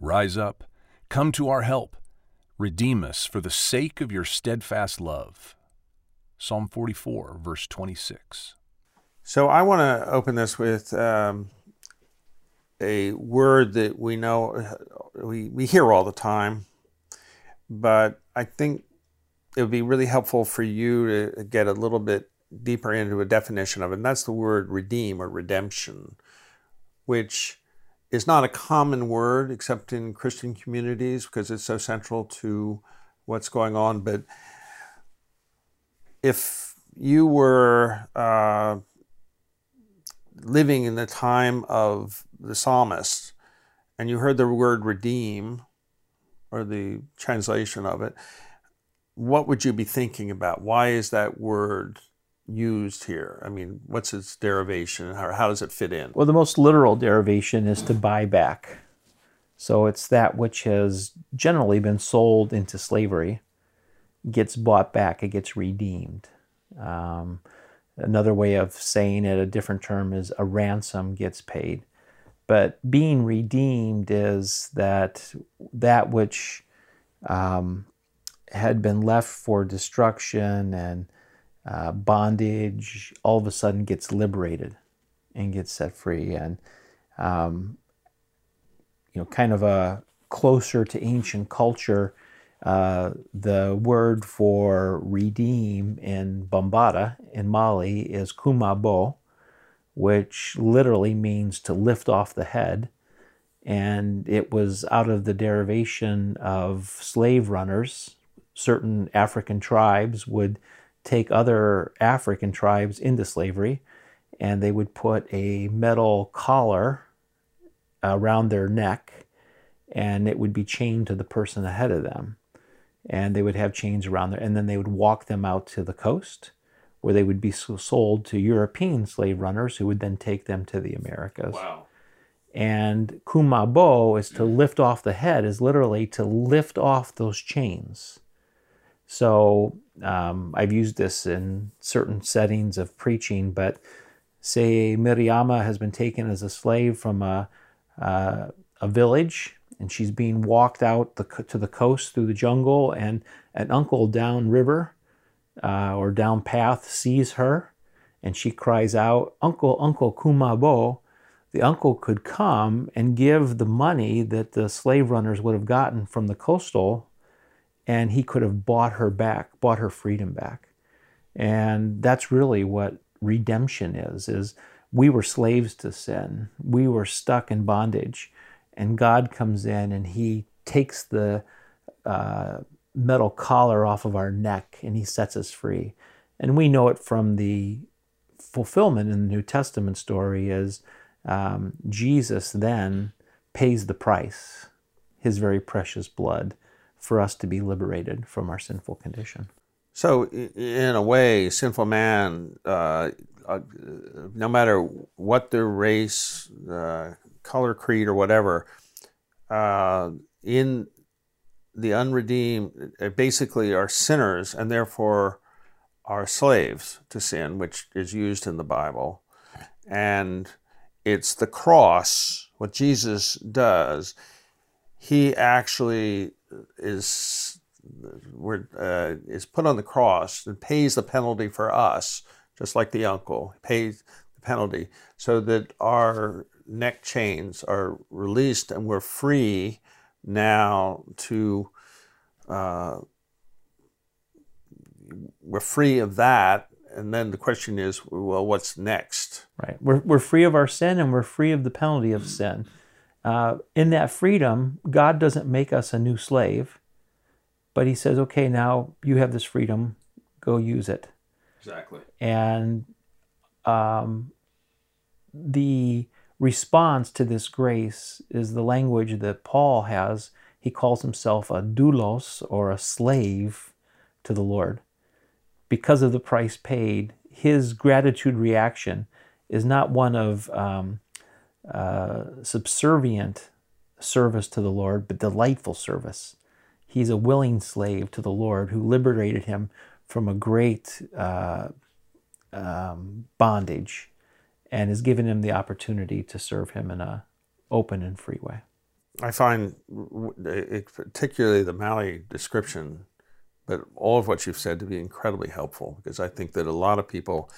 Rise up, come to our help, redeem us for the sake of your steadfast love. Psalm 44, verse 26. So I want to open this with um, a word that we know, we, we hear all the time, but I think it would be really helpful for you to get a little bit deeper into a definition of it, and that's the word redeem or redemption, which is not a common word except in Christian communities because it's so central to what's going on. But if you were uh, living in the time of the psalmist and you heard the word redeem or the translation of it, what would you be thinking about? Why is that word used here? I mean, what's its derivation? How, how does it fit in? Well, the most literal derivation is to buy back. So it's that which has generally been sold into slavery gets bought back, it gets redeemed. Um, another way of saying it, a different term, is a ransom gets paid. But being redeemed is that that which um, had been left for destruction and uh, bondage all of a sudden gets liberated and gets set free and um, you know kind of a closer to ancient culture uh, the word for redeem in Bambara in Mali is kumabo, which literally means to lift off the head. And it was out of the derivation of slave runners. Certain African tribes would take other African tribes into slavery and they would put a metal collar around their neck and it would be chained to the person ahead of them and they would have chains around there, and then they would walk them out to the coast, where they would be sold to European slave runners who would then take them to the Americas. Wow. And kumabo is to mm. lift off the head, is literally to lift off those chains. So um, I've used this in certain settings of preaching, but say Miriama has been taken as a slave from a, uh, a village and she's being walked out the, to the coast through the jungle, and an uncle downriver uh, or down path sees her, and she cries out, "Uncle, Uncle Kumabo!" The uncle could come and give the money that the slave runners would have gotten from the coastal, and he could have bought her back, bought her freedom back, and that's really what redemption is: is we were slaves to sin, we were stuck in bondage. And God comes in and He takes the uh, metal collar off of our neck and He sets us free. And we know it from the fulfillment in the New Testament story is um, Jesus then pays the price, His very precious blood, for us to be liberated from our sinful condition. So, in a way, sinful man, uh, uh, no matter what their race, uh, color, creed, or whatever, uh, in the unredeemed basically are sinners and therefore are slaves to sin, which is used in the Bible. And it's the cross, what Jesus does. He actually is uh, is put on the cross and pays the penalty for us, just like the uncle pays the penalty, so that our neck chains are released and we're free now to uh, we're free of that. And then the question is well what's next? Right. We're, we're free of our sin and we're free of the penalty of sin uh, in that freedom god doesn't make us a new slave but he says okay now you have this freedom go use it exactly and um, the response to this grace is the language that Paul has. He calls himself a doulos or a slave to the Lord. Because of the price paid, his gratitude reaction is not one of um, uh, subservient service to the Lord, but delightful service. He's a willing slave to the Lord who liberated him from a great uh, um, bondage and has given him the opportunity to serve him in a open and free way. I find, it, particularly the Mali description, but all of what you've said to be incredibly helpful because I think that a lot of people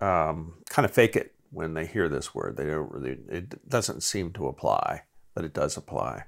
um, kind of fake it when they hear this word. They don't really, it doesn't seem to apply, but it does apply.